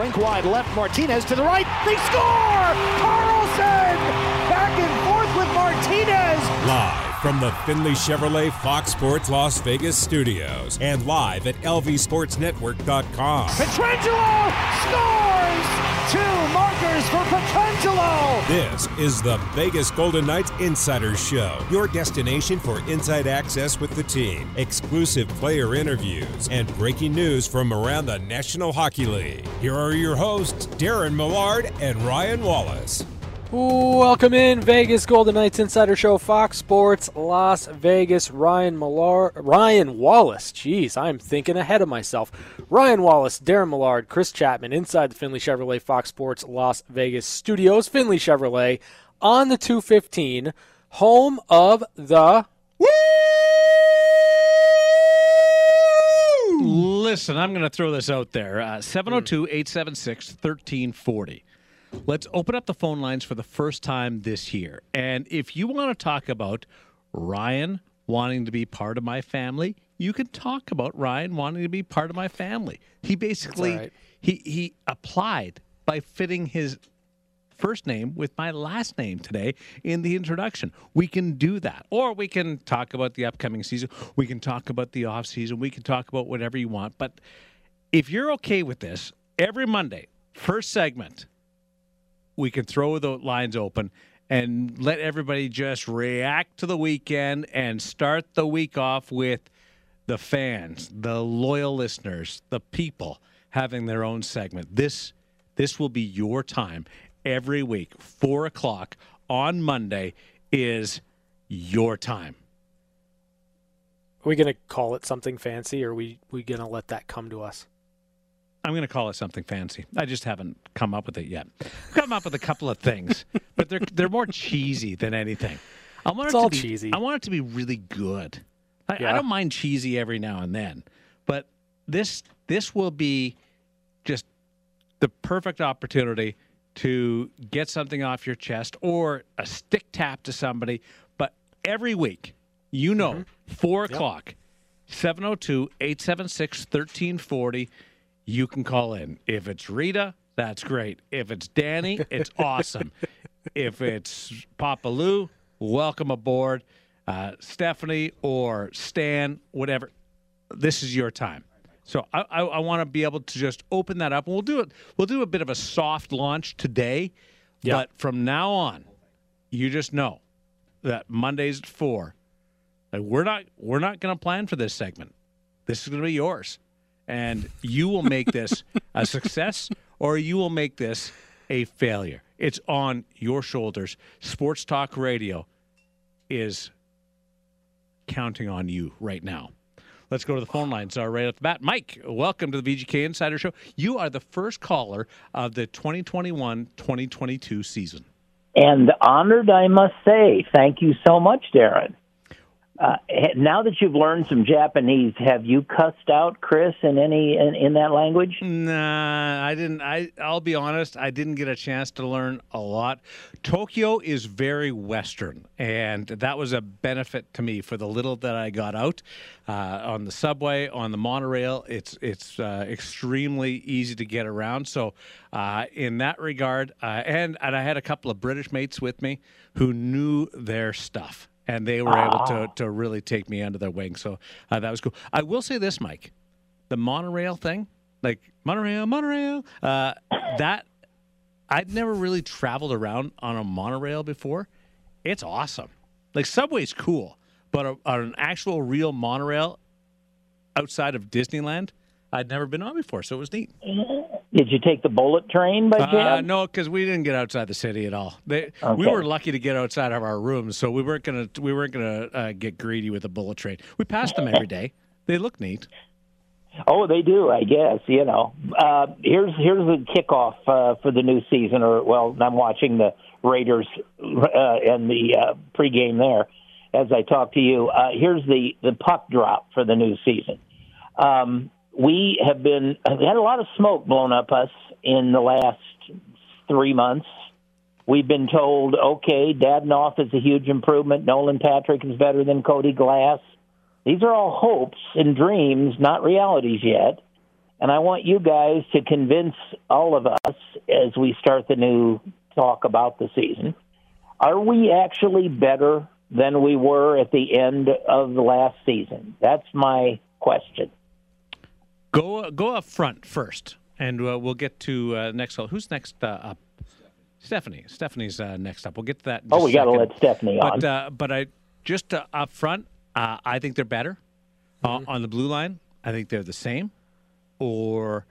Wide left, Martinez to the right. They score! Karlsson! Back and forth with Martinez. Live from the Findlay Chevrolet Fox Sports Las Vegas studios and live at lvsportsnetwork.com. Pietrangelo scores! Two markers for Pietrangelo! This is the Vegas Golden Knights Insider Show, your destination for inside access with the team, exclusive player interviews, and breaking news from around the National Hockey League. Here are your hosts, Darren Millard and Ryan Wallace. Welcome in, Vegas Golden Knights Insider Show, Fox Sports, Las Vegas. Ryan Millard, Ryan Wallace. Jeez, I'm thinking ahead of myself. Ryan Wallace, Darren Millard, Chris Chapman, inside the Findlay Chevrolet Fox Sports Las Vegas studios. Findlay Chevrolet on the 215, home of the. Listen, I'm going to throw this out there. Uh, 702 876 1340. Let's open up the phone lines for the first time this year. And if you want to talk about Ryan wanting to be part of my family, you can talk about Ryan wanting to be part of my family. He basically right. he he applied by fitting his first name with my last name today in the introduction. We can do that. Or we can talk about the upcoming season. We can talk about the off season. We can talk about whatever you want. But if you're okay with this, every Monday, first segment, we can throw the lines open and let everybody just react to the weekend and start the week off with the fans, the loyal listeners, the people having their own segment. This this will be your time every week. Four o'clock on Monday is your time. Are we to call it something fancy or are we, we to let that come to us? I'm going to call it something fancy. I just haven't come up with it yet. I've come up with a couple of things, but they're they're more cheesy than anything. I want It's it to all be, cheesy. I want it to be really good. I, I don't mind cheesy every now and then, but this this will be just the perfect opportunity to get something off your chest or a stick tap to somebody. But every week, you know, Mm-hmm. four o'clock, 702 876 1340, you can call in. If it's Rita, that's great. If it's Danny, it's awesome. If it's Papa Lou, welcome aboard. Uh, Stephanie or Stan, whatever, this is your time. So I, I, I want to be able to just open that up, and we'll do it. We'll do a bit of a soft launch today, Yeah. but from now on, you just know that Mondays at four, like we're not we're not going to plan for this segment. This is going to be yours, and you will make this a success, or you will make this a failure. It's on your shoulders. Sports Talk Radio is counting on you right now. Let's go to the phone lines uh, right off the bat. Mike, welcome to the VGK Insider Show. You are the first caller of the 2021 2022 season. and honored, I must say. Thank you so much, Darren. Uh, now that you've learned some Japanese, have you cussed out Chris in any in, in that language? Nah, I didn't. I I'll be honest. I didn't get a chance to learn a lot. Tokyo is very Western, and that was a benefit to me for the little that I got out uh, on the subway, on the monorail. It's it's uh, extremely easy to get around. So, uh, in that regard, uh, and and I had a couple of British mates with me who knew their stuff. And they were able to, to really take me under their wing. So uh, that was cool. I will say this, Mike the monorail thing, like monorail, monorail, uh, that I'd never really traveled around on a monorail before. It's awesome. Like Subway's cool, but a, an actual real monorail outside of Disneyland, I'd never been on before, so it was neat. Did you take the bullet train by Uh, chance? no, because we didn't get outside the city at all. They, We were lucky to get outside of our rooms, so we weren't gonna we weren't gonna uh, get greedy with a bullet train. We passed them every day. They look neat. Oh, they do, I guess. You know, uh, here's here's the kickoff uh, for the new season. Or well, I'm watching the Raiders uh, and the uh, pregame there as I talk to you. Uh, here's the the puck drop for the new season. Um, we have been we had a lot of smoke blown up us in the last three months. We've been told, okay, Dadonov is a huge improvement. Nolan Patrick is better than Cody Glass. These are all hopes and dreams, not realities yet. And I want you guys to convince all of us as we start the new talk about the season. Are we actually better than we were at the end of the last season? That's my question. Go go up front first, and uh, we'll get to uh, next. Who's next uh, up? Stephanie. Stephanie's uh, next up. We'll get to that. oh, we got to let Stephanie but, on. Uh, but I just uh, up front, I think they're better mm-hmm. on the blue line. I think they're the same, or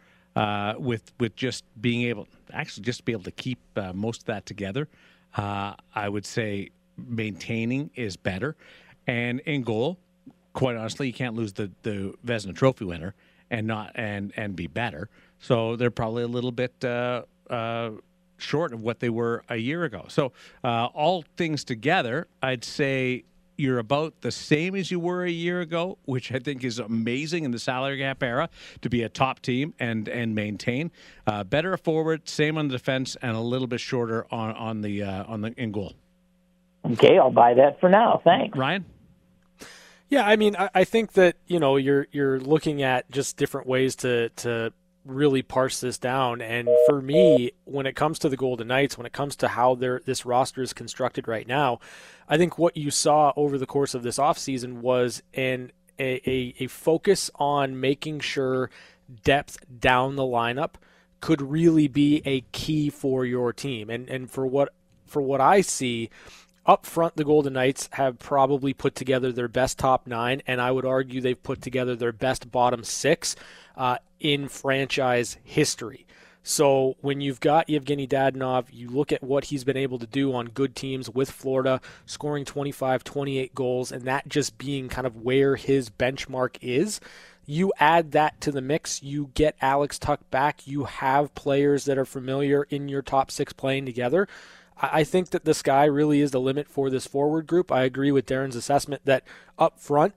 with with just being able, actually, just be able to keep most of that together. I would say maintaining is better, and in goal, quite honestly, you can't lose the the Vezina Trophy winner and not and and be better. So they're probably a little bit uh, uh, short of what they were a year ago. So uh, all things together, I'd say you're about the same as you were a year ago, which I think is amazing in the salary gap era to be a top team and and maintain. Uh, better forward, same on the defense, and a little bit shorter on on the uh, on the in goal. Okay, I'll buy that for now. Thanks, Ryan. Yeah, I mean, I, I think that you know you're you're looking at just different ways to to really parse this down. And for me, when it comes to the Golden Knights, when it comes to how their this roster is constructed right now, I think what you saw over the course of this offseason was an a, a, a focus on making sure depth down the lineup could really be a key for your team. And and for what for what I see, up front, the Golden Knights have probably put together their best top nine, and I would argue they've put together their best bottom six uh, in franchise history. So when you've got Evgeny Dadonov, you look at what he's been able to do on good teams with Florida, scoring 25, 28 goals, and that just being kind of where his benchmark is. You add that to the mix, you get Alex Tuch back, you have players that are familiar in your top six playing together. I think that the sky really is the limit for this forward group. I agree with Darren's assessment that up front,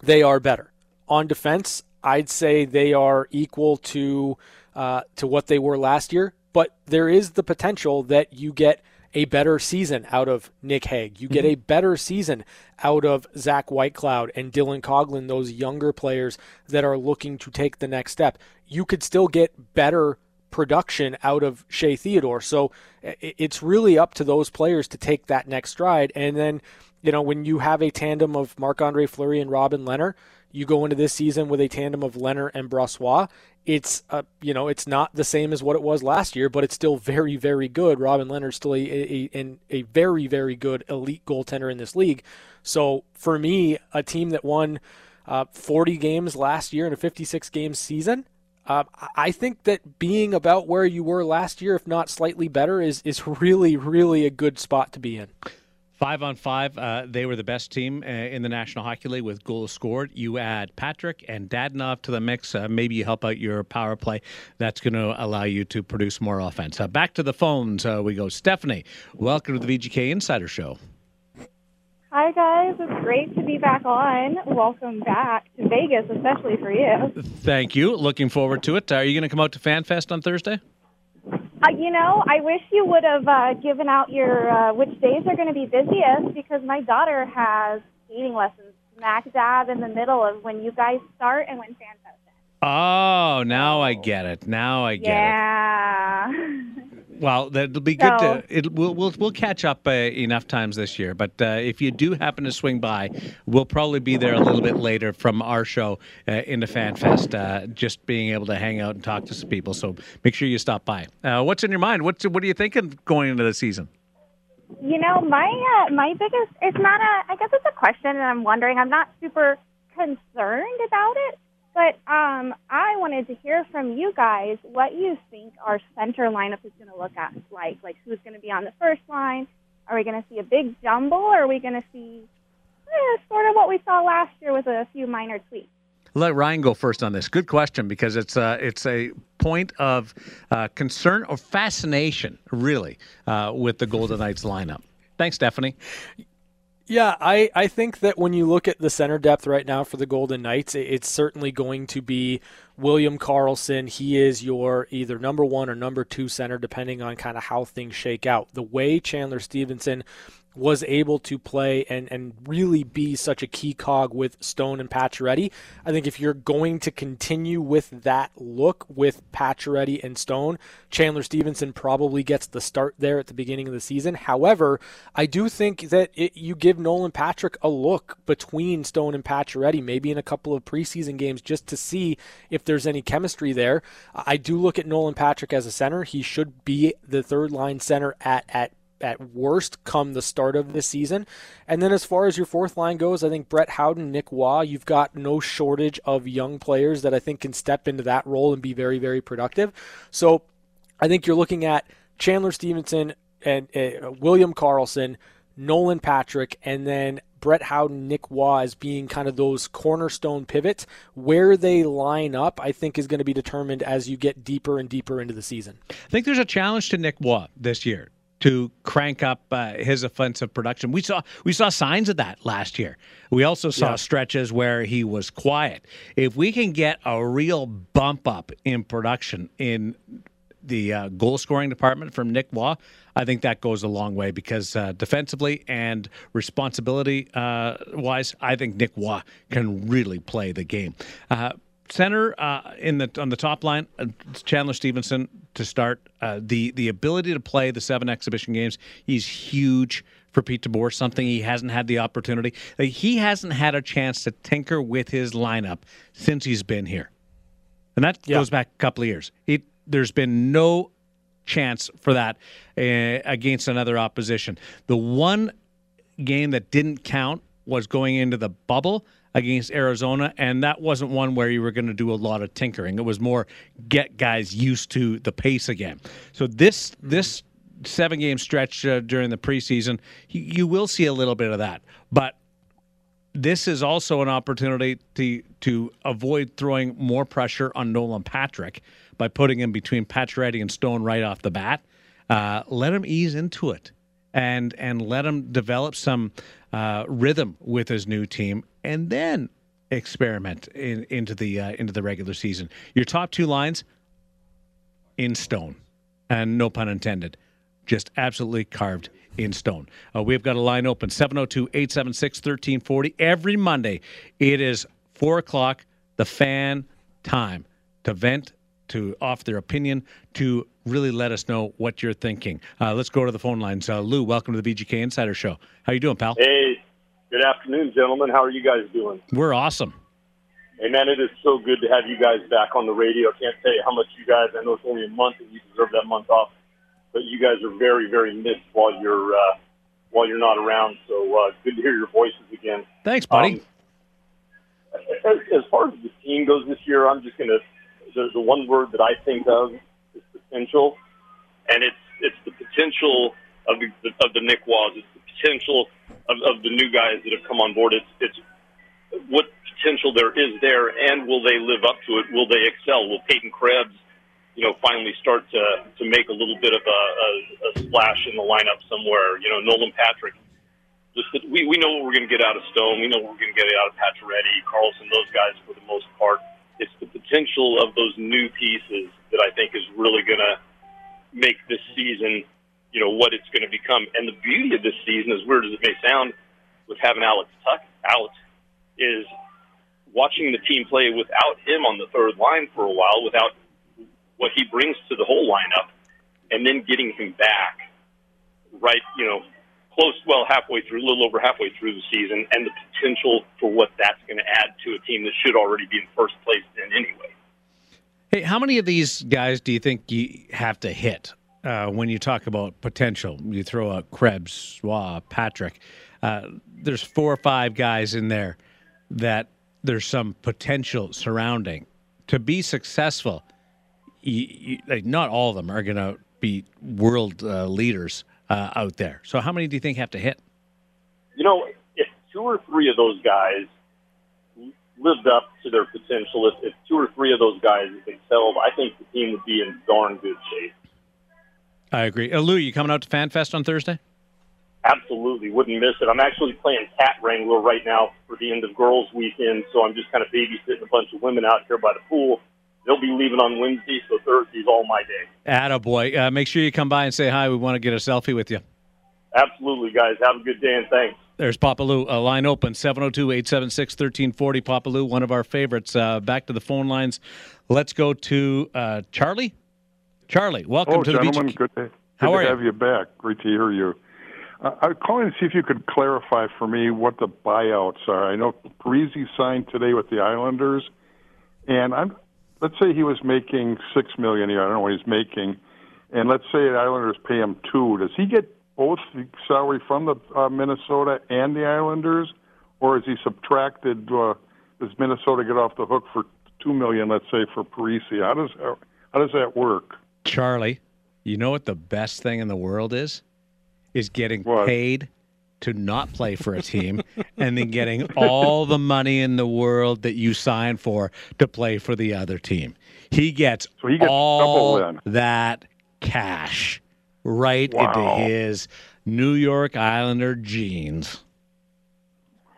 they are better. On defense, I'd say they are equal to uh, to what they were last year, but there is the potential that you get a better season out of Nick Hague. You get mm-hmm. a better season out of Zach Whitecloud and Dylan Coghlan, those younger players that are looking to take the next step. You could still get better production out of Shea Theodore. So it's really up to those players to take that next stride. And then, you know, when you have a tandem of Marc Andre Fleury and Robin Lehner, you go into this season with a tandem of Lehner and Brossoit. It's uh, you know it's not the same as what it was last year, but it's still very very good. Robin Lehner's still a, a, a, a very very good elite goaltender in this league. So for me, a team that won uh, 40 games last year in a 56 game season, uh, I think that being about where you were last year, if not slightly better, is is really really a good spot to be in. Five on five, uh, they were the best team uh, in the National Hockey League with goals scored. You add Patrick and Dadonov to the mix. Uh, maybe you help out your power play. That's going to allow you to produce more offense. Uh, back to the phones uh, we go. Stephanie, welcome to the VGK Insider Show. Hi, guys. It's great to be back on. Welcome back to Vegas, especially for you. Thank you. Looking forward to it. Are you going to come out to FanFest on Thursday? Uh, you know, I wish you would have uh, given out your uh, which days are going to be busiest because my daughter has skating lessons smack dab in the middle of when you guys start and when FanFest ends. Oh, now I get it. Now I get yeah. it. Yeah. Well, that'll be good so, to. It, we'll we'll we'll catch up uh, enough times this year. But uh, if you do happen to swing by, we'll probably be there a little bit later from our show uh, into FanFest, uh, just being able to hang out and talk to some people. So make sure you stop by. Uh, what's in your mind? What's what are you thinking going into the season? You know, my uh, my biggest. It's not a. I guess it's a question, and I'm wondering. I'm not super concerned about it but um, I wanted to hear from you guys what you think our center lineup is going to look at like. Like who's going to be on the first line? Are we going to see a big jumble, or are we going to see eh, sort of what we saw last year with a few minor tweaks? Let Ryan go first on this. Good question because it's a uh, it's a point of uh, concern or fascination, really, uh, with the Golden Knights lineup. Thanks, Stephanie. Yeah, I, I think that when you look at the center depth right now for the Golden Knights, it's certainly going to be William Karlsson. He is your either number one or number two center, depending on kind of how things shake out. The way Chandler Stephenson was able to play and, and really be such a key cog with Stone and Pacioretty. I think if you're going to continue with that look with Pacioretty and Stone, Chandler Stephenson probably gets the start there at the beginning of the season. However, I do think that it, you give Nolan Patrick a look between Stone and Pacioretty, maybe in a couple of preseason games, just to see if there's any chemistry there. I do look at Nolan Patrick as a center. He should be the third line center at at at worst come the start of this season. And then as far as your fourth line goes, I think Brett Howden, Nick Roy, you've got no shortage of young players that I think can step into that role and be very, very productive. So I think you're looking at Chandler Stephenson and uh, William Karlsson, Nolan Patrick, and then Brett Howden, Nick Roy as being kind of those cornerstone pivots. Where they line up, I think, is going to be determined as you get deeper and deeper into the season. I think there's a challenge to Nick Roy this year to crank up uh, his offensive production. We saw we saw signs of that last year. We also saw yeah. stretches where he was quiet. If we can get a real bump up in production in the uh, goal scoring department from Nick Roy, I think that goes a long way because uh, defensively and responsibility uh, wise, I think Nick Roy can really play the game. Uh, center uh, in the on the top line, uh, Chandler Stephenson to start. the the ability to play the seven exhibition games, he's huge for Pete DeBoer, something he hasn't had the opportunity. he hasn't had a chance to tinker with his lineup since he's been here. And that yeah. goes back a couple of years. It there's been no chance for that uh, against another opposition. The one game that didn't count was going into the bubble against Arizona, and that wasn't one where you were going to do a lot of tinkering. It was more get guys used to the pace again. So this this seven game stretch uh, during the preseason, you, you will see a little bit of that, but. This is also an opportunity to to avoid throwing more pressure on Nolan Patrick by putting him between Pacioretty and Stone right off the bat. Uh, let him ease into it and and let him develop some uh, rhythm with his new team, and then experiment in, into the uh, into the regular season. Your top two lines in stone, and no pun intended, just absolutely carved in stone. Uh, we've got a line open 702 876 1340 every Monday. It is 4 o'clock, the fan time to vent to offer their opinion, to really let us know what you're thinking. Uh, let's go to the phone lines. Uh, Lou, welcome to the VGK Insider Show. How you doing, pal? Hey, good afternoon, gentlemen. How are you guys doing? We're awesome. Hey, man, it is so good to have you guys back on the radio. I can't tell you how much you guys, I know it's only a month and you deserve that month off, but you guys are very, very missed while you're, uh, while you're not around. So uh, good to hear your voices again. Thanks, buddy. Um, as, as far as the team goes this year, I'm just going to the, the one word that I think of is potential, and it's it's the potential of the of the Nick Roys. It's the potential of, of the new guys that have come on board. It's it's what potential there is there, and will they live up to it? Will they excel? Will Peyton Krebs, you know, finally start to to make a little bit of a, a, a splash in the lineup somewhere? You know, Nolan Patrick. Just that we we know what we're going to get out of Stone. We know what we're going to get out of Pacioretty, Karlsson, those guys for the most part it's the potential of those new pieces that I think is really going to make this season, you know, what it's going to become. And the beauty of this season, as weird as it may sound, with having Alex Tuch out, is watching the team play without him on the third line for a while, without what he brings to the whole lineup, and then getting him back right, you know, close, well, halfway through, a little over halfway through the season, and the potential for what that's going to add to a team that should already be in first place in anyway. Hey, how many of these guys do you think you have to hit uh, when you talk about potential? You throw out Krebs, Roy, Patrick. Uh, there's four or five guys in there that there's some potential surrounding. To be successful, you, you, like not all of them are going to be world uh, leaders uh, out there. So how many do you think have to hit? You know, if two or three of those guys lived up to their potential, if, if two or three of those guys excelled, I think the team would be in darn good shape. I agree. Uh, Lou, you coming out to FanFest on Thursday? Absolutely, wouldn't miss it. I'm actually playing cat wrangler right now for the end of girls' weekend, so I'm just kind of babysitting a bunch of women out here by the pool they'll be leaving on Wednesday, so Thursday's all my day. Attaboy. Uh, make sure you come by and say hi. We want to get a selfie with you. Absolutely, guys. Have a good day and thanks. There's Papa Lou. A line open 702 876 1340. Papa Lou, one of our favorites. Uh, back to the phone lines. Let's go to uh, Charlie. Charlie, welcome oh, to the gentlemen, beach. good to, good How to are you? have you back. Great to hear you. Uh, I'm calling to see if you could clarify for me what the buyouts are. I know Parise signed today with the Islanders, and I'm let's say he was making six million a year. I don't know what he's making, and let's say the Islanders pay him two. Does he get both the salary from the uh, Minnesota and the Islanders, or is he subtracted? Uh, does Minnesota get off the hook for two million? Let's say for Parise. How does how does that work? Charlie, you know what the best thing in the world is? Is getting What? paid to not play for a team and then getting all the money in the world that you signed for to play for the other team. He gets, So he gets all that cash right Wow. into his New York Islander jeans.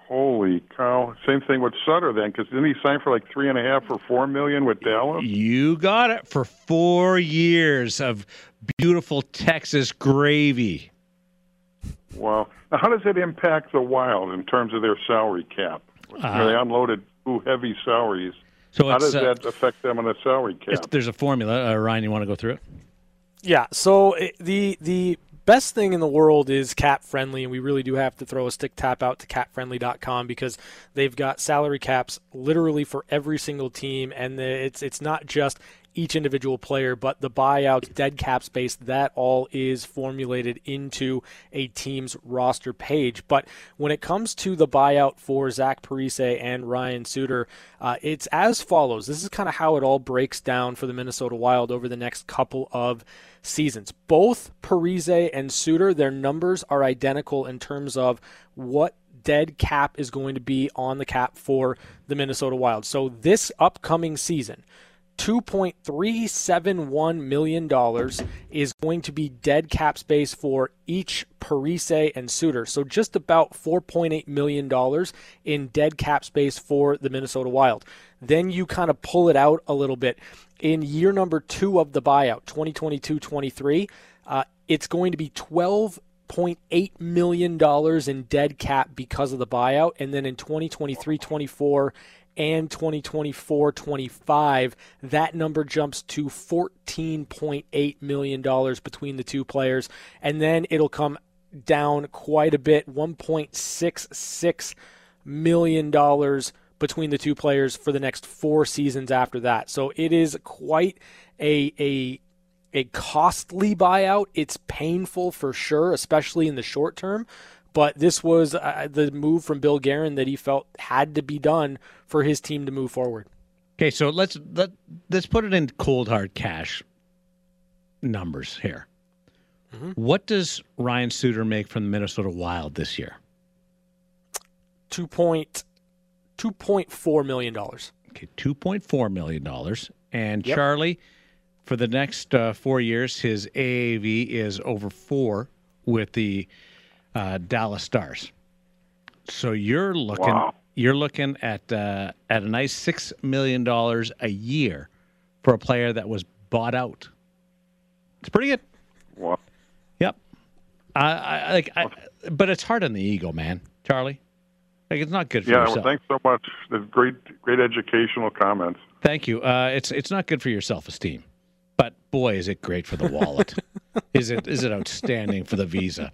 Holy cow! Same thing with Suter then, because didn't he sign for like three and a half or four million with Dallas? You got it for four years of beautiful Texas gravy. Wow. Now, how does it impact the Wild in terms of their salary cap? You know, they unloaded two heavy salaries. So How does uh, that affect them on the salary cap? there's a formula. Uh, Ryan, you want to go through it? Yeah. So it, the the best thing in the world is cap friendly, and we really do have to throw a stick tap out to capfriendly.com because they've got salary caps literally for every single team, and the, it's it's not just each individual player, but the buyouts, dead cap space, that all is formulated into a team's roster page. But when it comes to the buyout for Zach Parise and Ryan Suter, uh, it's as follows. This is kind of how it all breaks down for the Minnesota Wild over the next couple of seasons. Both Parise and Suter, their numbers are identical in terms of what dead cap is going to be on the cap for the Minnesota Wild. So this upcoming season, $2.371 million is going to be dead cap space for each Parise and Suter. So just about $4.8 million in dead cap space for the Minnesota Wild. Then you kind of pull it out a little bit. In year number two of the buyout, 2022 23, uh, it's going to be 12 $0.8 million in dead cap because of the buyout. And then in 2023 24 and 2024 25, that number jumps to $14.8 million between the two players. And then it'll come down quite a bit $1.66 million between the two players for the next four seasons after that. So it is quite a, a a costly buyout. It's painful for sure, especially in the short term. But this was uh, the move from Bill Guerin that he felt had to be done for his team to move forward. Okay, so let's let let's put it in cold hard cash numbers here. What does Ryan Suter make from the Minnesota Wild this year? Two point two point four million dollars. Okay, two point four million dollars. And Yep. Charlie, for the next uh, four years, his AAV is over four with the uh, Dallas Stars. So you're looking Wow. you're looking at uh, at a nice six million dollars a year for a player that was bought out. It's pretty good. Wow. Yep. I, I like, I, but it's hard on the ego, man, Charlie. Like it's not good for Yeah, yourself. well, thanks so much. That's great, great educational comments. Thank you. Uh, it's it's not good for your self esteem, but boy, is it great for the wallet. is it is it outstanding for the visa?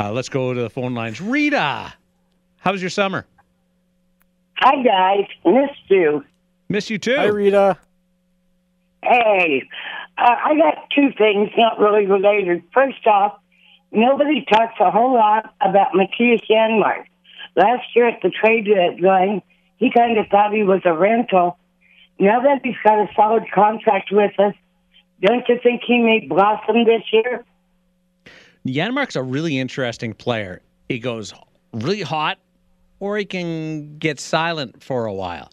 Uh, let's go to the phone lines. Rita, how was your summer? Hi guys, missed you. Miss you too. Hi, Rita. Hey, uh, I got two things not really related. First off, nobody talks a whole lot about Mattias Janmark. Last year at the trade deadline, he kind of thought he was a rental. Now that he's got a solid contract with us, don't you think he may blossom this year? Janmark's a really interesting player. He goes really hot, or he can get silent for a while.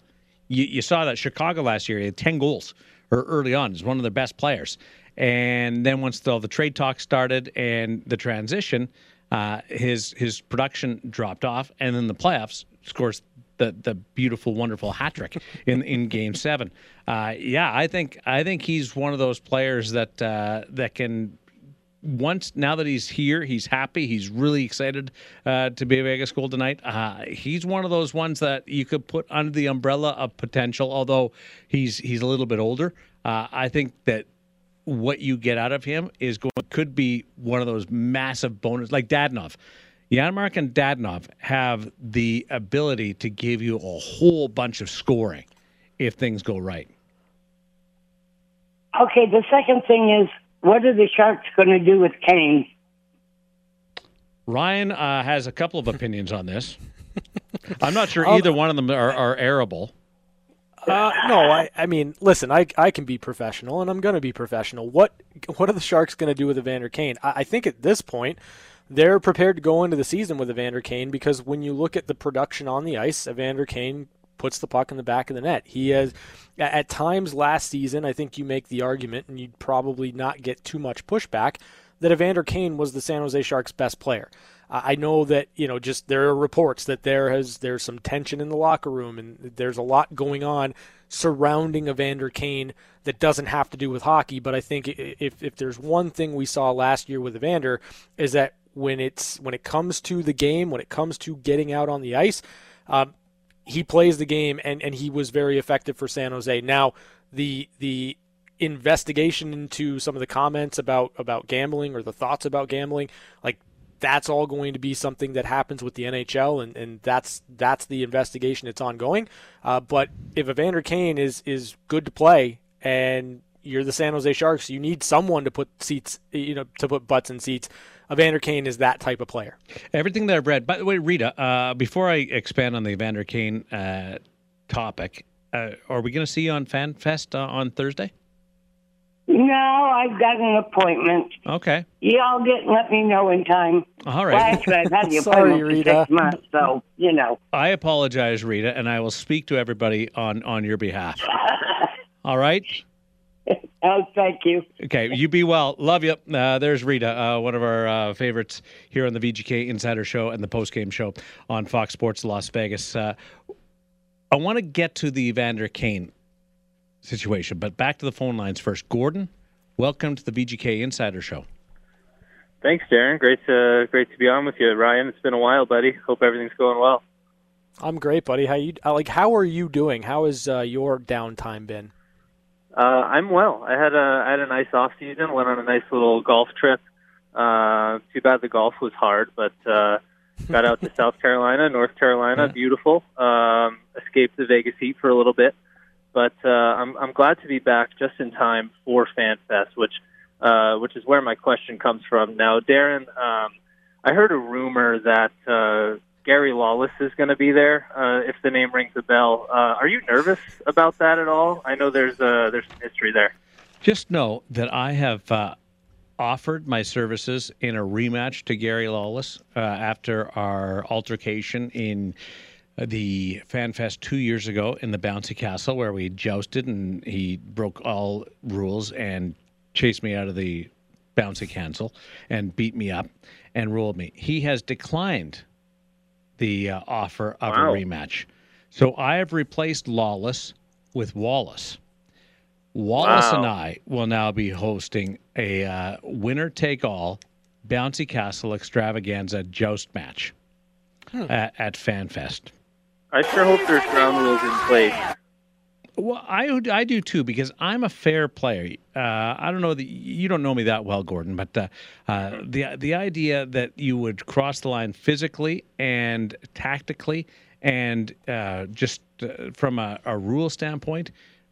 You, you saw that Chicago last year. He had ten goals or early on. He's one of their best players. And then once the, the trade talk started and the transition, uh, his his production dropped off. And then the playoffs scores the the beautiful, wonderful hat trick in in Game Seven. Uh, yeah, I think I think he's one of those players that uh, that can once now that he's here, he's happy. He's really excited uh, to be a Vegas Golden tonight. Uh, he's one of those ones that you could put under the umbrella of potential. Although he's he's a little bit older, uh, I think that what you get out of him is going could be one of those massive bonus like Dadonov. Janmark and Dadonov have the ability to give you a whole bunch of scoring if things go right. Okay, the second thing is what are the Sharks going to do with Kane? Ryan uh, has a couple of opinions on this. I'm not sure either one of them are, are arable. Uh, no, I, I mean, listen, I, I can be professional, and I'm going to be professional. What what are the Sharks going to do with Evander Kane? I, I think at this point, they're prepared to go into the season with Evander Kane because when you look at the production on the ice, Evander Kane puts the puck in the back of the net. He has, at times last season, I think you make the argument, and you'd probably not get too much pushback, that Evander Kane was the San Jose Sharks' best player. I know that you know just there are reports that there has there's some tension in the locker room and there's a lot going on surrounding Evander Kane that doesn't have to do with hockey. But I think if if there's one thing we saw last year with Evander is that when it's when it comes to the game, when it comes to getting out on the ice, um, he plays the game and, and he was very effective for San Jose. Now the the investigation into some of the comments about about gambling or the thoughts about gambling, like that's all going to be something that happens with the NHL, and, and that's that's the investigation. that's ongoing. Uh, but if Evander Kane is is good to play, and you're the San Jose Sharks, you need someone to put seats, you know, to put butts in seats. Evander Kane is that type of player. Everything that I've read. By the way, Rita, uh, before I expand on the Evander Kane uh, topic, uh, are we going to see you on FanFest uh, on Thursday? No, I've got an appointment. Okay. Y'all get let me know in time. All right. Well, actually, I've had the Sorry, Rita. for six months, so you know. I apologize, Rita, and I will speak to everybody on on your behalf. All right. Oh, thank you. Okay, you be well. Love you. Uh, there's Rita, uh, one of our uh, favorites here on the VGK Insider Show and the post game show on Fox Sports Las Vegas. Uh, I want to get to the Evander Kane situation, but back to the phone lines first. Gordon, welcome to the VGK Insider Show. Thanks, Darren. Great to great to be on with you, Ryan. It's been a while, buddy. Hope everything's going well. I'm great, buddy. How you uh, like? How are you doing? How has uh, your downtime been? Uh, I'm well. I had a I had a nice off season. Went on a nice little golf trip. Uh, too bad the golf was hard, but uh, got out to South Carolina, North Carolina, beautiful. Um, escaped the Vegas heat for a little bit, but uh, I'm I'm glad to be back just in time for FanFest, which uh, which is where my question comes from. Now, Darren, um, I heard a rumor that uh, Gary Lawless is going to be there. Uh, if the name rings a bell, uh, are you nervous about that at all? I know there's uh, there's some history there. Just know that I have uh, offered my services in a rematch to Gary Lawless uh, after our altercation in the FanFest two years ago in the Bouncy Castle, where we jousted and he broke all rules and chased me out of the Bouncy Castle and beat me up and ruled me. He has declined the uh, offer of Wow. a rematch. So I have replaced Lawless with Wallace. Wallace Wow. and I will now be hosting a uh, winner take all Bouncy Castle extravaganza joust match at, at FanFest. I sure hope there's ground rules in place. Well, I I do too because I'm a fair player. Uh, I don't know that you don't know me that well, Gordon, but uh, uh, the the idea that you would cross the line physically and tactically and uh, just uh, from a, a rule standpoint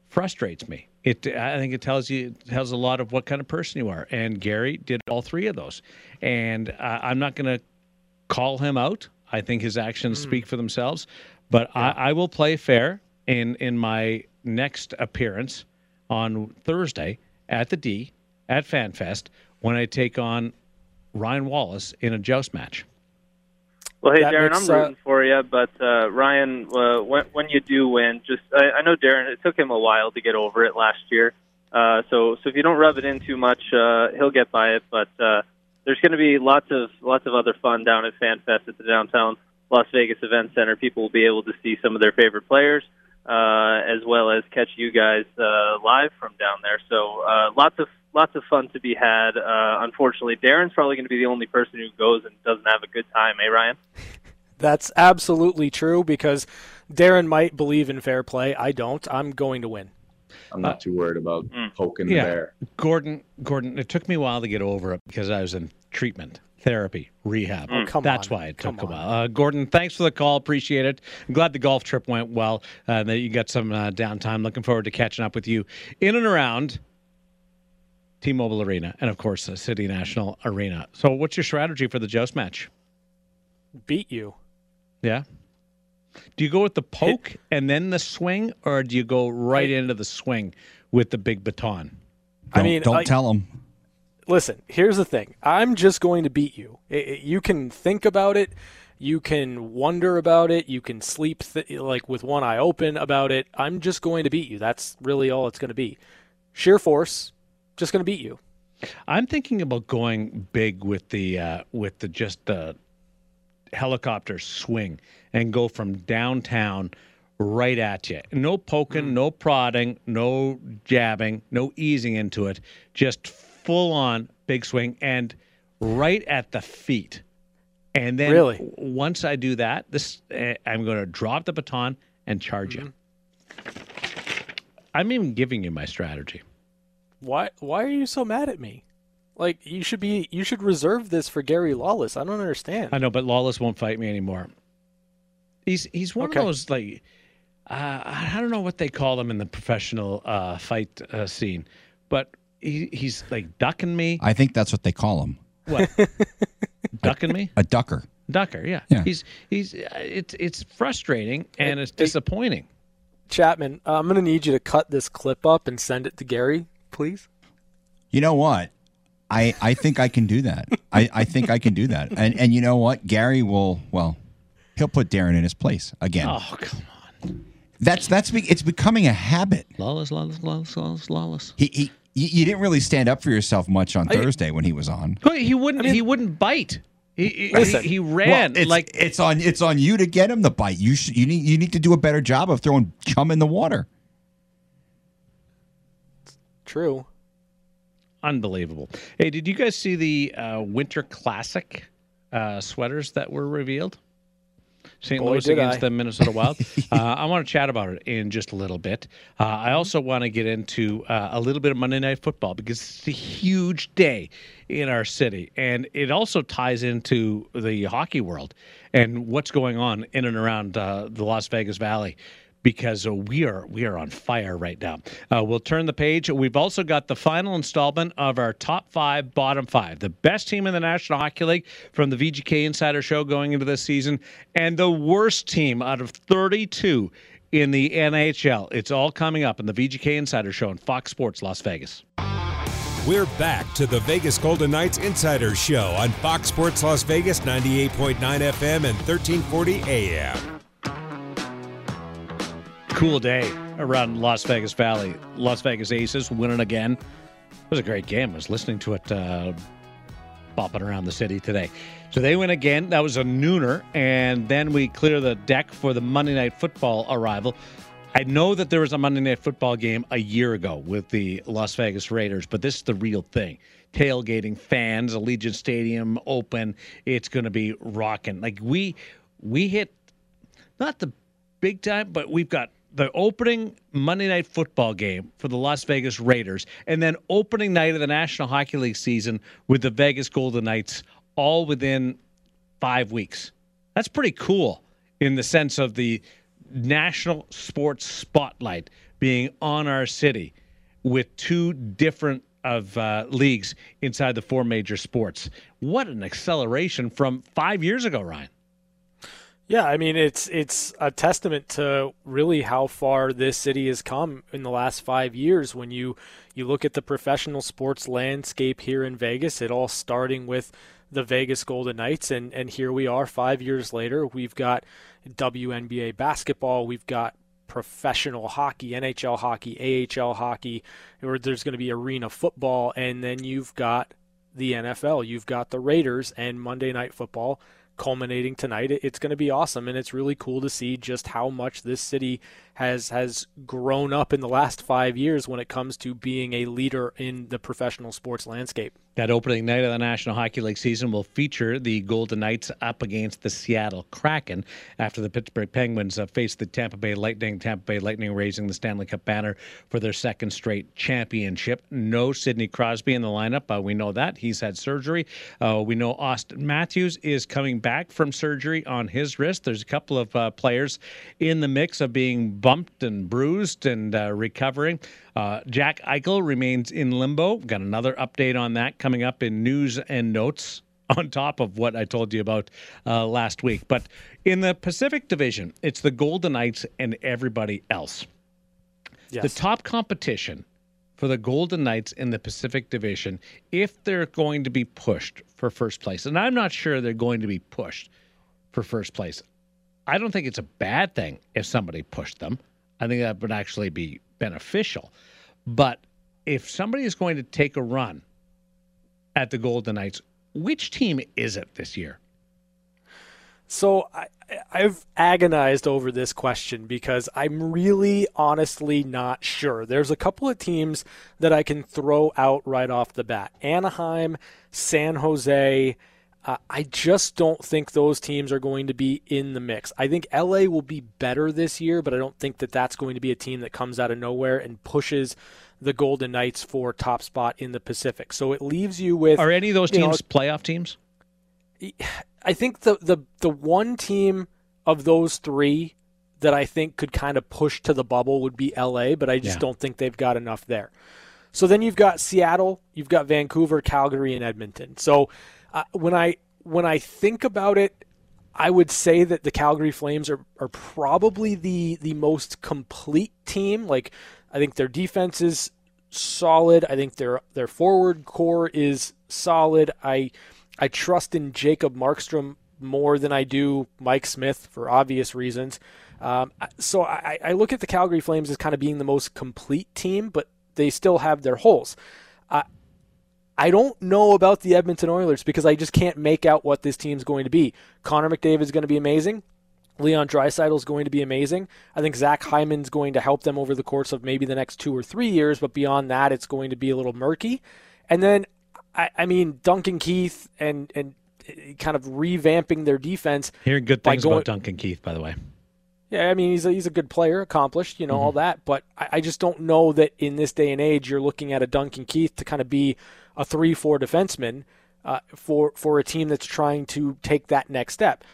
frustrates me. It I think it tells you it tells a lot of what kind of person you are. And Gary did all three of those, and uh, I'm not going to call him out. I think his actions speak for themselves. But I, I will play fair in in my next appearance on Thursday at the D at FanFest when I take on Ryan Wallace in a joust match. Well, hey, That Darren, makes, I'm uh, rooting for you, but uh, Ryan, uh, when when you do win, just I, I know Darren. It took him a while to get over it last year, uh, so so if you don't rub it in too much, uh, he'll get by it. But uh, there's going to be lots of lots of other fun down at FanFest at the downtown Las Vegas Event Center. People will be able to see some of their favorite players. Uh, as well as catch you guys uh, live from down there. So uh, lots of lots of fun to be had. Uh, unfortunately, Darren's probably going to be the only person who goes and doesn't have a good time, eh, Ryan? That's absolutely true because Darren might believe in fair play. I don't. I'm going to win. I'm not too worried about Mm. poking yeah. the bear. Gordon, Gordon, it took me a while to get over it because I was in treatment, therapy, rehab. Oh, come That's on. why it Come took a while. Uh, Gordon, thanks for the call. Appreciate it. I'm glad the golf trip went well. Uh, that you got some uh, downtime. Looking forward to catching up with you in and around T-Mobile Arena and of course the City National Arena. So, what's your strategy for the Joust match? Beat you. Yeah. Do you go with the poke and then the swing, or do you go right into the swing with the big baton? I mean, don't like- tell them. Listen, here's the thing. I'm just going to beat you. I- I- you can think about it. You can wonder about it. You can sleep th- like with one eye open about it. I'm just going to beat you. That's really all it's going to be. Sheer force, just going to beat you. I'm thinking about going big with the uh, with the just the helicopter swing and go from downtown right at you. No poking, no prodding, no jabbing, no easing into it. Just full on big swing and right at the feet. And then Really? once I do that, this uh, I'm going to drop the baton and charge you. I'm even giving you my strategy. Why why are you so mad at me? Like you should be you should reserve this for Gary Lawless. I don't understand. I know, but Lawless won't fight me anymore. He's he's one Okay. of those like uh, I don't know what they call them in the professional uh, fight uh, scene, but he, he's like ducking me. I think that's what they call him. What? ducking me? A ducker. Ducker, yeah. Yeah. He's he's uh, it's it's frustrating and it's disappointing. Chapman, uh, I'm going to need you to cut this clip up and send it to Gary, please. You know what? I, I think I can do that. I, I think I can do that. And and you know what? Gary will well, he'll put Darren in his place again. Oh come on, That's that's be, it's becoming a habit. lawless, lawless, lawless, lawless, lawless. He he you, you didn't really stand up for yourself much on Thursday when he was on. But He wouldn't. he wouldn't bite. He he, Listen, he, he ran Well, it's, like it's on it's on you to get him the bite. You should, you need you need to do a better job of throwing chum in the water. True. Unbelievable. Hey, did you guys see the uh, Winter Classic uh, sweaters that were revealed? St. Boy, Louis against I. the Minnesota Wild. uh, I want to chat about it in just a little bit. Uh, I also want to get into uh, a little bit of Monday Night Football because it's a huge day in our city, and it also ties into the hockey world and what's going on in and around uh, the Las Vegas Valley because uh, we are we are on fire right now. Uh, we'll turn the page. We've also got the final installment of our top five, bottom five, the best team in the National Hockey League from the VGK Insider Show going into this season, and the worst team out of 32 in the NHL. It's all coming up in the VGK Insider Show on Fox Sports Las Vegas. We're back to the Vegas Golden Knights Insider Show on Fox Sports Las Vegas 98.9 FM and 1340 AM. Cool day around Las Vegas Valley. Las Vegas Aces winning again. It was a great game. I was listening to it uh, bopping around the city today. So they win again. That was a nooner. And then we clear the deck for the Monday Night Football arrival. I know that there was a Monday Night Football game a year ago with the Las Vegas Raiders, but this is the real thing. Tailgating fans, Allegiant Stadium open. It's going to be rocking. Like we we hit not the big time, but we've got the opening Monday night football game for the Las Vegas Raiders, and then opening night of the National Hockey League season with the Vegas Golden Knights, all within five weeks. That's pretty cool in the sense of the national sports spotlight being on our city with two different of uh, leagues inside the four major sports. What an acceleration from five years ago, Ryan. Yeah, I mean it's it's a testament to really how far this city has come in the last five years. When you you look at the professional sports landscape here in Vegas, it all starting with the Vegas Golden Knights, and and here we are five years later. We've got WNBA basketball, we've got professional hockey, NHL hockey, AHL hockey, or there's going to be arena football, and then you've got the NFL, you've got the Raiders, and Monday Night Football culminating tonight. It's going to be awesome, and it's really cool to see just how much this city has has grown up in the last five years when it comes to being a leader in the professional sports landscape. That opening night of the National Hockey League season will feature the Golden Knights up against the Seattle Kraken after the Pittsburgh Penguins uh, face the Tampa Bay Lightning. Tampa Bay Lightning raising the Stanley Cup banner for their second straight championship. No Sidney Crosby in the lineup. Uh, we know that. He's had surgery. Uh, we know Auston Matthews is coming back from surgery on his wrist. There's a couple of uh, players in the mix of being bumped and bruised and uh, recovering. Uh, Jack Eichel remains in limbo. Got another update on that coming up in news and notes on top of what I told you about uh, last week. But in the Pacific Division, it's the Golden Knights and everybody else. Yes. The top competition for the Golden Knights in the Pacific Division, if they're going to be pushed for first place, and I'm not sure they're going to be pushed for first place. I don't think it's a bad thing if somebody pushed them. I think that would actually be beneficial. But if somebody is going to take a run at the Golden Knights, which team is it this year? So I, I've agonized over this question because I'm really honestly not sure. There's a couple of teams that I can throw out right off the bat Anaheim, San Jose. Uh, I just don't think those teams are going to be in the mix. I think LA will be better this year, but I don't think that that's going to be a team that comes out of nowhere and pushes the Golden Knights for top spot in the Pacific. So it leaves you with Are any of those you know, teams playoff teams? I think the, the the one team of those three that I think could kind of push to the bubble would be LA, but I just Yeah. don't think they've got enough there. So then you've got Seattle, you've got Vancouver, Calgary, and Edmonton. So when I when I think about it, I would say that the Calgary Flames are, are probably the the most complete team. Like I think their defense is solid. I think their their forward core is solid. I I trust in Jacob Markstrom more than I do Mike Smith for obvious reasons. Um, so I, I look at the Calgary Flames as kind of being the most complete team, but they still have their holes. Uh, I don't know about the Edmonton Oilers because I just can't make out what this team's going to be. Connor McDavid is going to be amazing. Leon Draisaitl is going to be amazing. I think Zach Hyman's going to help them over the course of maybe the next two or three years, but beyond that, it's going to be a little murky. And then, I, I mean, Duncan Keith and and uh, kind of revamping their defense. Hearing good things going- about Duncan Keith, by the way. Yeah, I mean he's a, he's a good player, accomplished, you know all that, but I, I just don't know that in this day and age you're looking at a Duncan Keith to kind of be a three-four defenseman uh, for for a team that's trying to take that next step.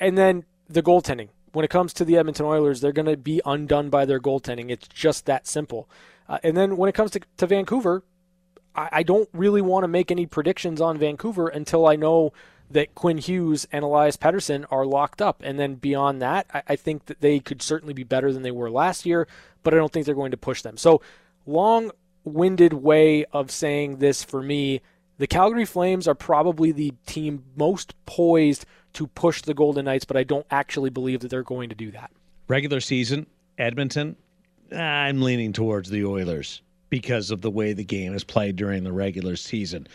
And then the goaltending. When it comes to the Edmonton Oilers, they're going to be undone by their goaltending. It's just that simple. Uh, and then when it comes to, to Vancouver, I, I don't really want to make any predictions on Vancouver until I know that Quinn Hughes and Elias Pettersson are locked up. And then beyond that, I, I think that they could certainly be better than they were last year, but I don't think they're going to push them. So, long winded way of saying this for me the Calgary Flames are probably the team most poised to push the Golden Knights, but I don't actually believe that they're going to do that. Regular season, Edmonton, I'm leaning towards the Oilers because of the way the game is played during the regular season.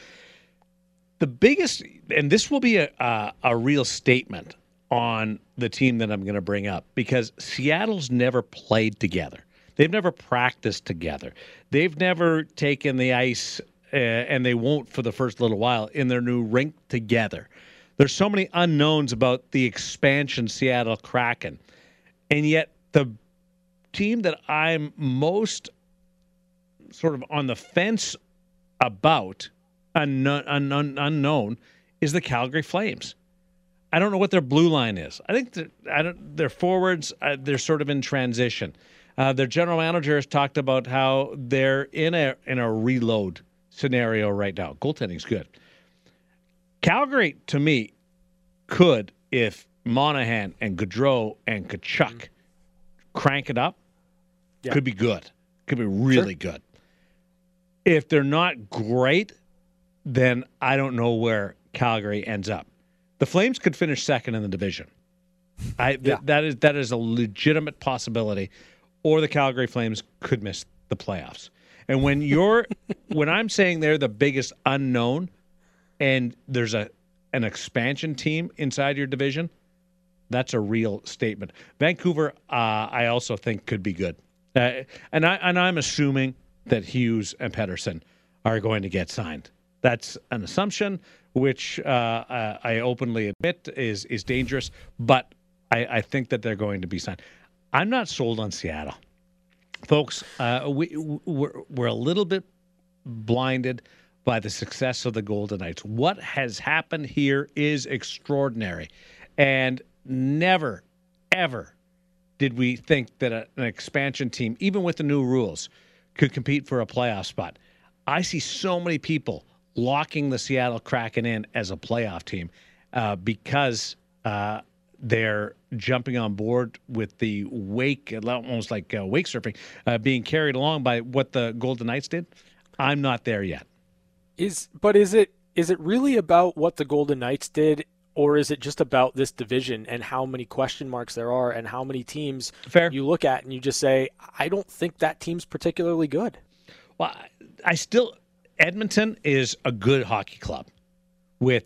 The biggest, and this will be a, a, a real statement on the team that I'm going to bring up because Seattle's never played together. They've never practiced together. They've never taken the ice, uh, and they won't for the first little while in their new rink together. There's so many unknowns about the expansion Seattle Kraken, and yet the team that I'm most sort of on the fence about unknown, unknown, unknown is the Calgary Flames. I don't know what their blue line is. I think I don't. Their forwards, uh, they're sort of in transition. Uh, their general manager has talked about how they're in a in a reload scenario right now. Goaltending's good. Calgary, to me, could if Monahan and Gaudreau and Tkachuk crank it up, Yeah. could be good. Could be really good. If they're not great, then I don't know where Calgary ends up. The Flames could finish second in the division. I th- Yeah. that is that is a legitimate possibility, or the Calgary Flames could miss the playoffs. And when you're when I'm saying they're the biggest unknown, and there's a an expansion team inside your division, That's a real statement. Vancouver, uh, I also think could be good, uh, and I and I'm assuming that Hughes and Pettersson are going to get signed. That's an assumption, which uh, uh, I openly admit is is dangerous, but I, I think that they're going to be signed. I'm not sold on Seattle, folks. Uh, we we're, we're a little bit blinded by the success of the Golden Knights. What has happened here is extraordinary, and never, ever did we think that a, an expansion team, even with the new rules, could compete for a playoff spot. I see so many people locking the Seattle Kraken in as a playoff team uh, because uh, they're jumping on board with the wake, almost like uh, wake surfing, uh, being carried along by what the Golden Knights did. I'm not there yet. Is but is it is it really about what the Golden Knights did, or is it just about this division and how many question marks there are and how many teams Fair. you look at and you just say, I don't think that team's particularly good. Well, I still Edmonton is a good hockey club with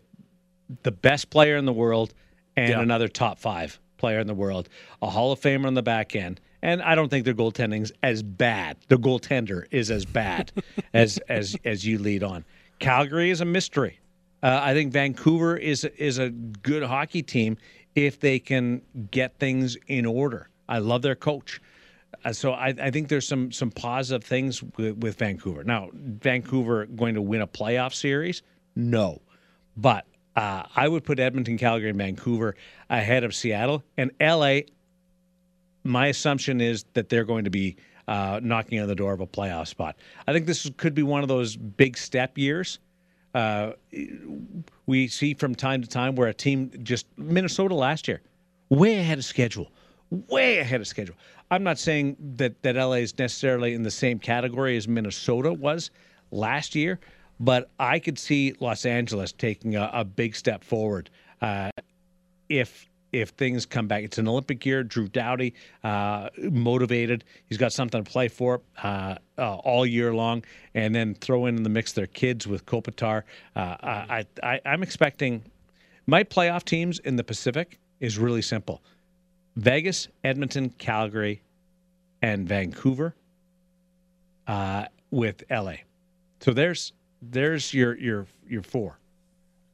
the best player in the world and Yeah. another top five player in the world, a Hall of Famer on the back end. And I don't think their goaltending's as bad. The goaltender is as bad as as as you lead on. Calgary is a mystery. Uh, I think Vancouver is is a good hockey team if they can get things in order. I love their coach. Uh, so I, I think there's some some positive things with, with Vancouver. Now, Vancouver going to win a playoff series? No, but uh, I would put Edmonton, Calgary, and Vancouver ahead of Seattle and LA. My assumption is that they're going to be uh, knocking on the door of a playoff spot. I think this could be one of those big step years. Uh, we see from time to time where a team just Minnesota last year, way ahead of schedule, way ahead of schedule. I'm not saying that that LA is necessarily in the same category as Minnesota was last year, but I could see Los Angeles taking a, a big step forward uh, if if things come back. It's an Olympic year. Drew Doughty uh, motivated. He's got something to play for uh, uh, all year long, and then throw in the mix their kids with Kopitar. Uh, I, I I'm expecting my playoff teams in the Pacific is really simple: Vegas, Edmonton, Calgary, and Vancouver. Uh, with LA, so there's there's your your your four.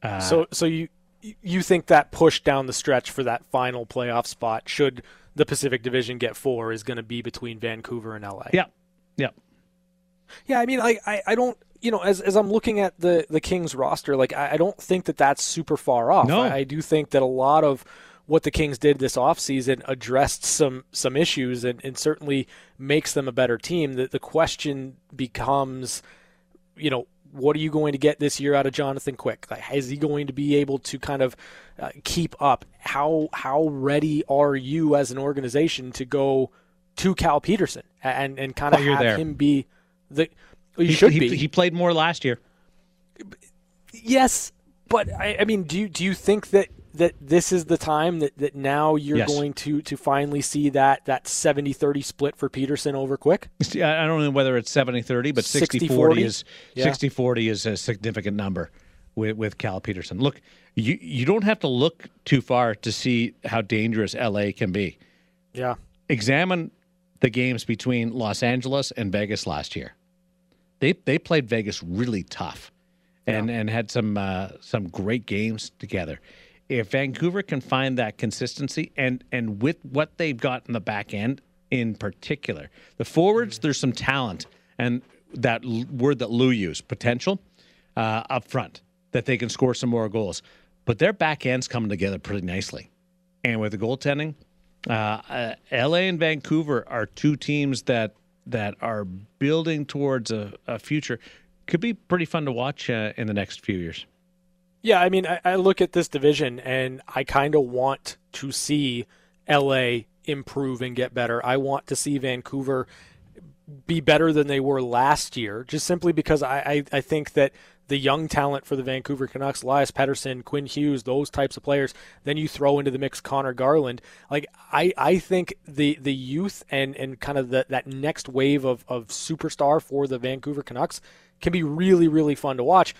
Uh, so so you you think that push down the stretch for that final playoff spot should the Pacific Division get four is going to be between Vancouver and LA. Yeah. Yeah. Yeah, I mean, I, I, I don't, you know, as, as I'm looking at the, the Kings roster, like, I, I don't think that that's super far off. No. I, I do think that a lot of what the Kings did this offseason addressed some, some issues and, and certainly makes them a better team. The, the question becomes, you know, what are you going to get this year out of Jonathan Quick? Like, is he going to be able to kind of uh, keep up? How how ready are you as an organization to go to Cal Petersen and and kind of Oh, have there. him be the? You he, should he, be. He played more last year. yes, but I, I mean, do you do you think that that this is the time that, that now you're Yes. going to to finally see that that 70-30 split for Petersen over Quick? See, I don't know whether it's 70-30, but 60-40 60-40? is Yeah. 60-40 is a significant number with, with Cal Petersen. Look, you you don't have to look too far to see how dangerous LA can be. Yeah. Examine the games between Los Angeles and Vegas last year. They they played Vegas really tough, and and had some uh, some great games together. If Vancouver can find that consistency, and and with what they've got in the back end in particular, the forwards there's some talent, and that l- word that Lou used, potential, uh, up front that they can score some more goals. But their back end's coming together pretty nicely, and with the goaltending, uh, uh, LA and Vancouver are two teams that that are building towards a, a future. Could be pretty fun to watch uh, in the next few years. Yeah, I mean, I, I look at this division and I kind of want to see LA improve and get better. I want to see Vancouver be better than they were last year, just simply because I, I, I think that the young talent for the Vancouver Canucks, Elias Pettersson, Quinn Hughes, those types of players, then you throw into the mix Conor Garland. Like I, I think the the youth and, and kind of the, that next wave of, of superstar for the Vancouver Canucks can be really, really fun to watch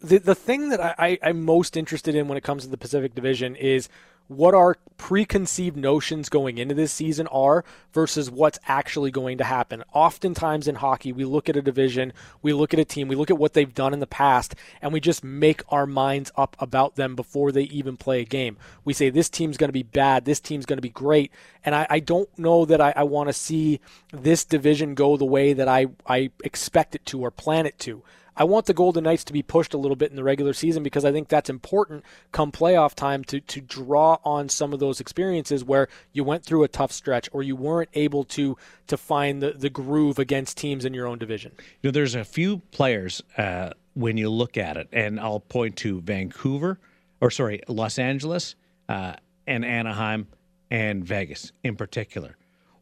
the the thing that I, I, I'm most interested in when it comes to the Pacific Division is what our preconceived notions going into this season are versus what's actually going to happen. Oftentimes in hockey, we look at a division, we look at a team, we look at what they've done in the past, and we just make our minds up about them before they even play a game. We say this team's going to be bad, this team's going to be great, and I, I don't know that I, I want to see this division go the way that I, I expect it to or plan it to. I want the Golden Knights to be pushed a little bit in the regular season because I think that's important come playoff time to, to draw on some of those experiences where you went through a tough stretch or you weren't able to to find the, the groove against teams in your own division. You know, there's a few players uh, when you look at it, and I'll point to Vancouver, or sorry, Los Angeles, uh, and Anaheim, and Vegas in particular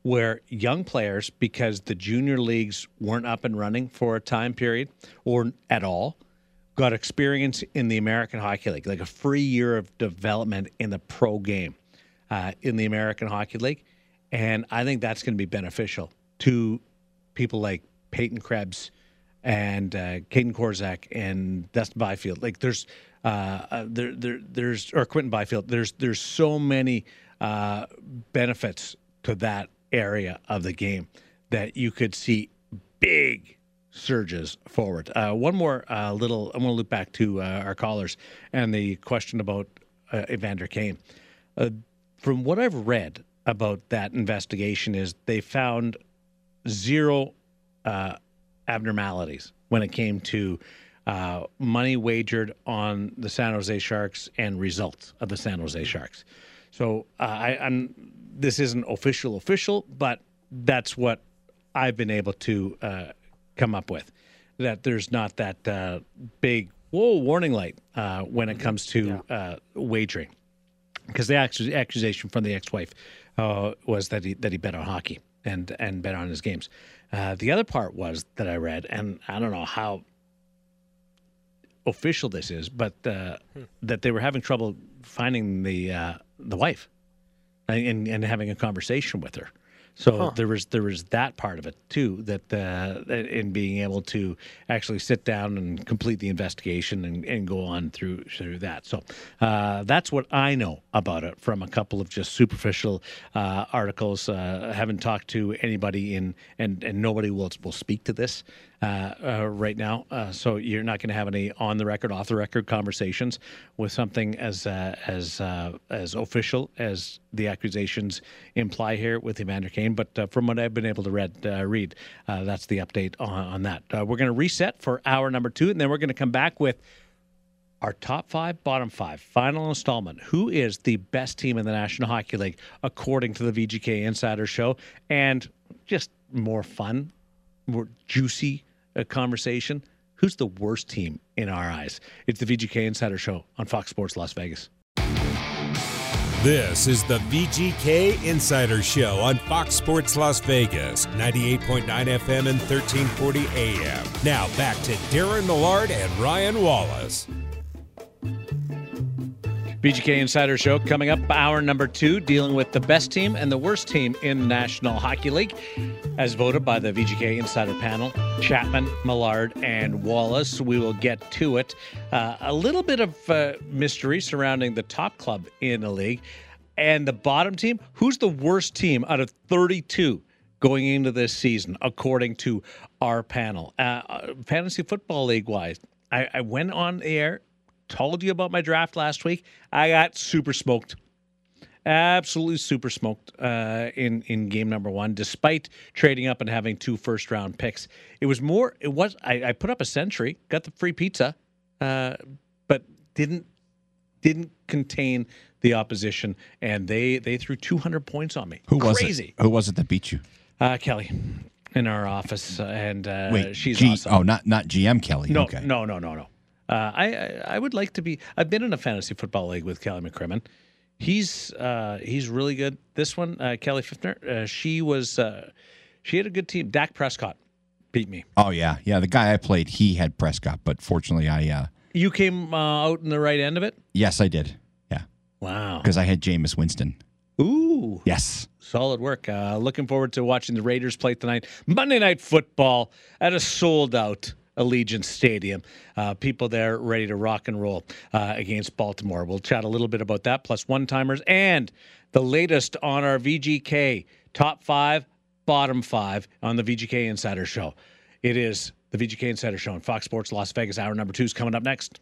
where young players, because the junior leagues weren't up and running for a time period or at all, got experience in the American Hockey League, like a free year of development in the pro game uh, in the American Hockey League. And I think that's going to be beneficial to people like Peyton Krebs and uh, Kaedan Korczak and Dustin Byfield. Like there's uh, uh, there, there there's or Quinton Byfield. There's there's so many uh, benefits to that area of the game that you could see big surges forward. Uh, one more uh, little, I'm going to loop back to uh, our callers and the question about uh, Evander Kane. Uh, from what I've read about that investigation, is they found zero uh, abnormalities when it came to money wagered on the San Jose Sharks and results of the San Jose Sharks. So I, I'm this isn't official official, but that's what I've been able to uh, come up with. That there's not that uh, big whoa warning light uh, when it comes to uh, wagering, because the accu- accusation from the ex-wife uh, was that he that he bet on hockey and and bet on his games. Uh, the other part was that I read, and I don't know how official this is, but uh, that they were having trouble finding the uh, the wife and, and having a conversation with her. So Huh. there was there was that part of it too that uh, in being able to actually sit down and complete the investigation and, and go on through through that. So uh, that's what I know about it from a couple of just superficial uh, articles. Uh, I haven't talked to anybody in and and nobody will will speak to this uh, uh, right now. Uh, so you're not going to have any on the record, off the record conversations with something as uh, as uh, as official as the accusations imply here with Evander Kane. But uh, from what I've been able to read, read, that's the update on, on that. We're going to reset for hour number two, and then we're going to come back with our top five, bottom five, final installment. Who is the best team in the National Hockey League according to the VGK Insider Show? And just more fun, more juicy conversation. Who's the worst team in our eyes? It's the VGK Insider Show on Fox Sports Las Vegas. This is the VGK Insider Show on Fox Sports Las Vegas, 98.9 FM and 1340 AM. Now back to Darren Millard and Ryan Wallace. VGK Insider Show coming up, hour number two, dealing with the best team and the worst team in the National Hockey League, as voted by the VGK Insider panel Chapman, Millard, and Wallace. We will get to it. Uh, a little bit of uh, mystery surrounding the top club in the league and the bottom team. Who's the worst team out of 32? Going into this season, according to our panel, uh, uh, fantasy football league wise, I, I went on air told you about my draft last week. I got super smoked. Absolutely super smoked uh, in in game number one, despite trading up and having two first round picks. It was more. It was. I, I put up a century, got the free pizza, uh, but didn't didn't contain the opposition, and they they threw 200 points on me. Who was Crazy. it? Who was it that beat you? Uh, Kelly, in our office, and uh, Wait, she's G- awesome. Oh, not not GM Kelly. No, okay. no, no, no, no. Uh, I, I I would like to be. I've been in a fantasy football league with Kelly McCrimmon. He's uh, he's really good. This one, uh, Kelly Fiftner, uh, she was uh, she had a good team. Dak Prescott beat me. Oh yeah, yeah. The guy I played, he had Prescott, but fortunately, I uh, You came uh, out in the right end of it. yes, I did. Yeah, Wow. because I had Jameis Winston. Ooh. Yes. Solid work. Uh, looking forward to watching the Raiders play tonight. Monday Night Football at a sold out Allegiant Stadium. Uh, people there ready to rock and roll uh, against Baltimore. We'll chat a little bit about that, plus one timers, and the latest on our VGK top five, bottom five on the VGK Insider Show. It is the VGK Insider Show on Fox Sports Las Vegas. Hour number two is coming up next.